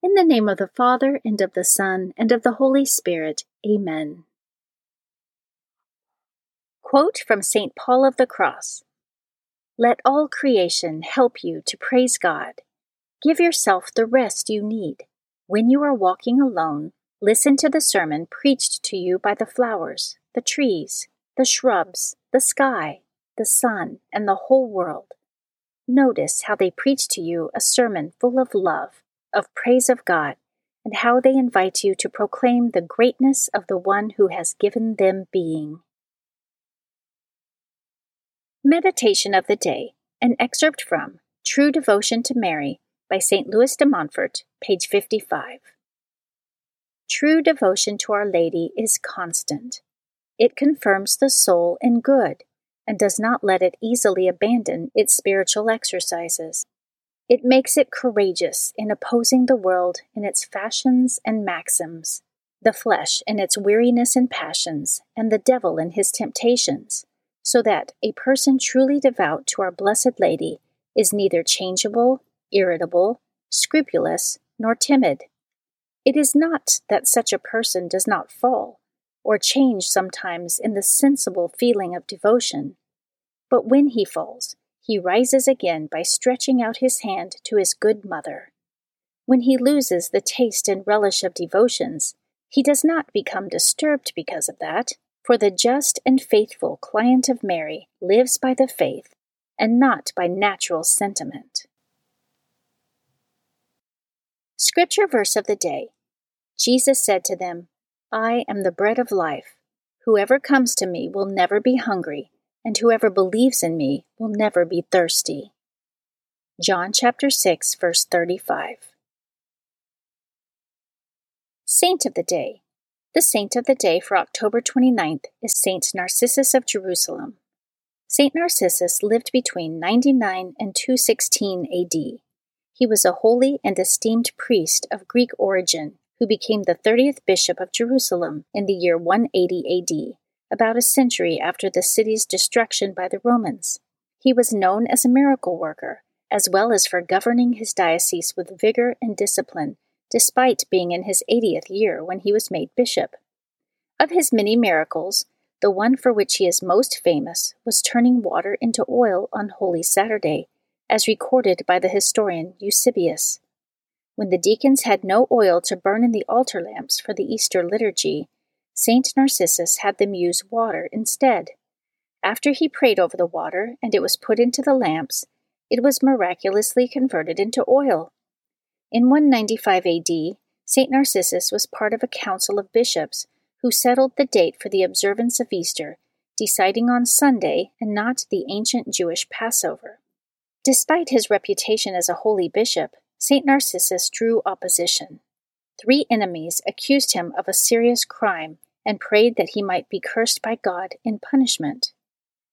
In the name of the Father, and of the Son, and of the Holy Spirit. Amen. Quote from St. Paul of the Cross Let all creation help you to praise God. Give yourself the rest you need. When you are walking alone, listen to the sermon preached to you by the flowers, the trees, the shrubs, the sky, the sun, and the whole world. Notice how they preach to you a sermon full of love of praise of God, and how they invite you to proclaim the greatness of the one who has given them being. Meditation of the Day, an excerpt from True Devotion to Mary by St. Louis de Montfort, page 55. True devotion to Our Lady is constant. It confirms the soul in good and does not let it easily abandon its spiritual exercises. It makes it courageous in opposing the world in its fashions and maxims, the flesh in its weariness and passions, and the devil in his temptations, so that a person truly devout to our Blessed Lady is neither changeable, irritable, scrupulous, nor timid. It is not that such a person does not fall, or change sometimes in the sensible feeling of devotion, but when he falls, he rises again by stretching out his hand to his good mother. When he loses the taste and relish of devotions, he does not become disturbed because of that, for the just and faithful client of Mary lives by the faith and not by natural sentiment. Scripture verse of the day Jesus said to them, I am the bread of life. Whoever comes to me will never be hungry and whoever believes in me will never be thirsty. John chapter 6 verse 35. Saint of the Day. The saint of the day for October 29th is Saint Narcissus of Jerusalem. Saint Narcissus lived between 99 and 216 AD. He was a holy and esteemed priest of Greek origin who became the 30th bishop of Jerusalem in the year 180 AD about a century after the city's destruction by the Romans. He was known as a miracle worker, as well as for governing his diocese with vigor and discipline, despite being in his 80th year when he was made bishop. Of his many miracles, the one for which he is most famous was turning water into oil on Holy Saturday, as recorded by the historian Eusebius. When the deacons had no oil to burn in the altar lamps for the Easter liturgy, Saint Narcissus had them use water instead. After he prayed over the water and it was put into the lamps, it was miraculously converted into oil. In 195 AD, St. Narcissus was part of a council of bishops who settled the date for the observance of Easter, deciding on Sunday and not the ancient Jewish Passover. Despite his reputation as a holy bishop, St. Narcissus drew opposition. Three enemies accused him of a serious crime and prayed that he might be cursed by God in punishment.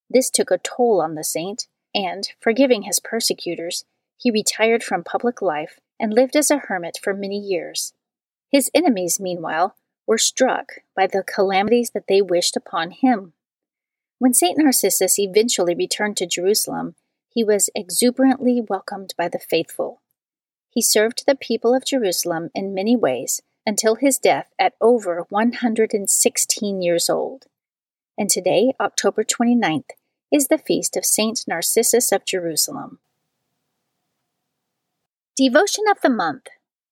This took a toll on the saint, and, forgiving his persecutors, he retired from public life and lived as a hermit for many years. His enemies, meanwhile, were struck by the calamities that they wished upon him. When St. Narcissus eventually returned to Jerusalem, he was exuberantly welcomed by the faithful. He served the people of Jerusalem in many ways until his death at over 116 years old. And today, October 29th, is the feast of Saint Narcissus of Jerusalem. Devotion of the Month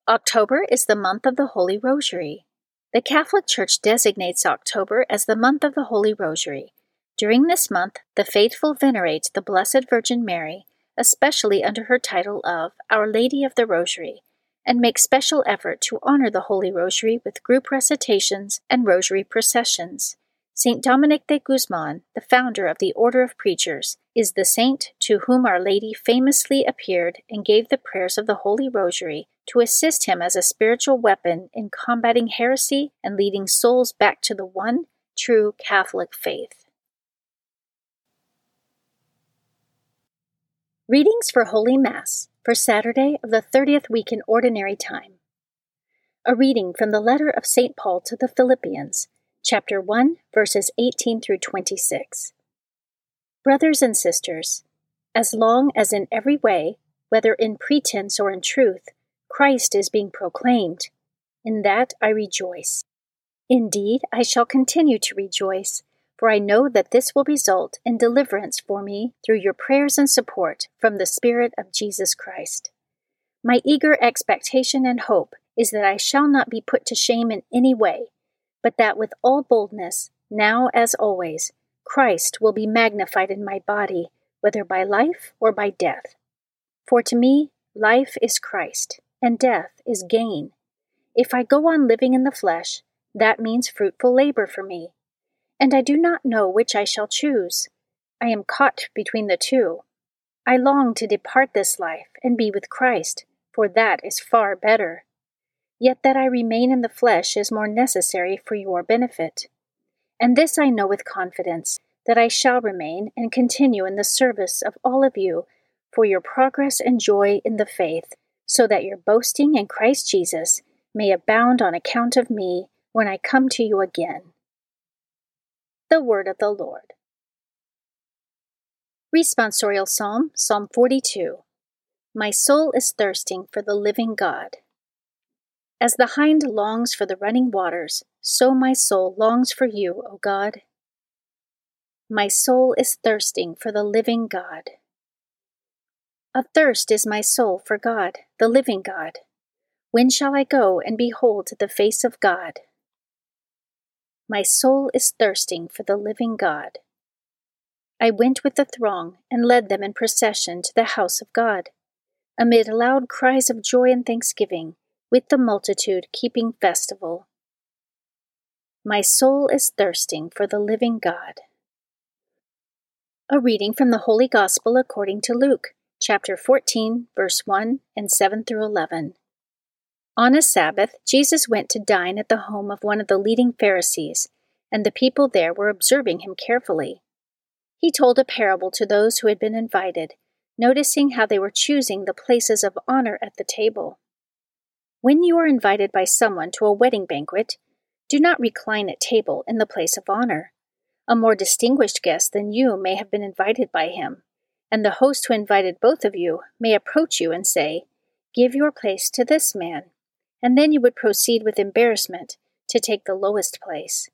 October is the month of the Holy Rosary. The Catholic Church designates October as the month of the Holy Rosary. During this month, the faithful venerate the Blessed Virgin Mary, especially under her title of Our Lady of the Rosary, and make special effort to honor the Holy Rosary with group recitations and rosary processions. Saint Dominic de Guzman, the founder of the Order of Preachers, is the saint to whom Our Lady famously appeared and gave the prayers of the Holy Rosary to assist him as a spiritual weapon in combating heresy and leading souls back to the one true Catholic faith. Readings for Holy Mass for Saturday of the 30th week in Ordinary Time. A reading from the letter of St. Paul to the Philippians, chapter 1, verses 18 through 26. Brothers and sisters, as long as in every way, whether in pretense or in truth, Christ is being proclaimed, in that I rejoice. Indeed, I shall continue to rejoice for I know that this will result in deliverance for me through your prayers and support from the Spirit of Jesus Christ. My eager expectation and hope is that I shall not be put to shame in any way, but that with all boldness, now as always, Christ will be magnified in my body, whether by life or by death. For to me, life is Christ, and death is gain. If I go on living in the flesh, that means fruitful labor for me and I do not know which I shall choose. I am caught between the two. I long to depart this life and be with Christ, for that is far better. Yet that I remain in the flesh is more necessary for your benefit. And this I know with confidence, that I shall remain and continue in the service of all of you for your progress and joy in the faith, so that your boasting in Christ Jesus may abound on account of me when I come to you again. The Word of the Lord. Responsorial Psalm, Psalm 42. My soul is thirsting for the living God. As the hind longs for the running waters, so my soul longs for you, O God. My soul is thirsting for the living God. Athirst is my soul for God, the living God. When shall I go and behold the face of God? My soul is thirsting for the living God. I went with the throng and led them in procession to the house of God, amid loud cries of joy and thanksgiving, with the multitude keeping festival. My soul is thirsting for the living God. A reading from the Holy Gospel according to Luke, chapter 14, verse 1 and 7 through 11. On a Sabbath, Jesus went to dine at the home of one of the leading Pharisees, and the people there were observing him carefully. He told a parable to those who had been invited, noticing how they were choosing the places of honor at the table. When you are invited by someone to a wedding banquet, do not recline at table in the place of honor. A more distinguished guest than you may have been invited by him, and the host who invited both of you may approach you and say, Give your place to this man and then you would proceed with embarrassment to take the lowest place.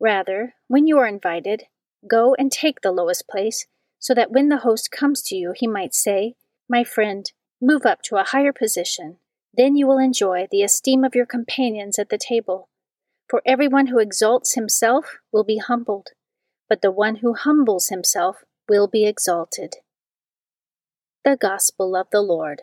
Rather, when you are invited, go and take the lowest place, so that when the host comes to you, he might say, My friend, move up to a higher position. Then you will enjoy the esteem of your companions at the table. For everyone who exalts himself will be humbled, but the one who humbles himself will be exalted. The Gospel of the Lord.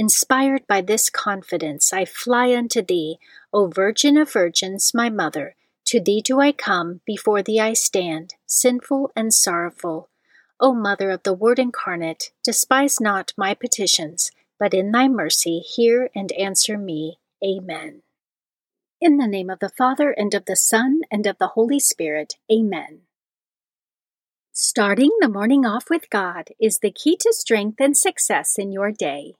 Inspired by this confidence, I fly unto thee, O Virgin of Virgins, my Mother. To thee do I come, before thee I stand, sinful and sorrowful. O Mother of the Word incarnate, despise not my petitions, but in thy mercy hear and answer me. Amen. In the name of the Father, and of the Son, and of the Holy Spirit. Amen. Starting the morning off with God is the key to strength and success in your day.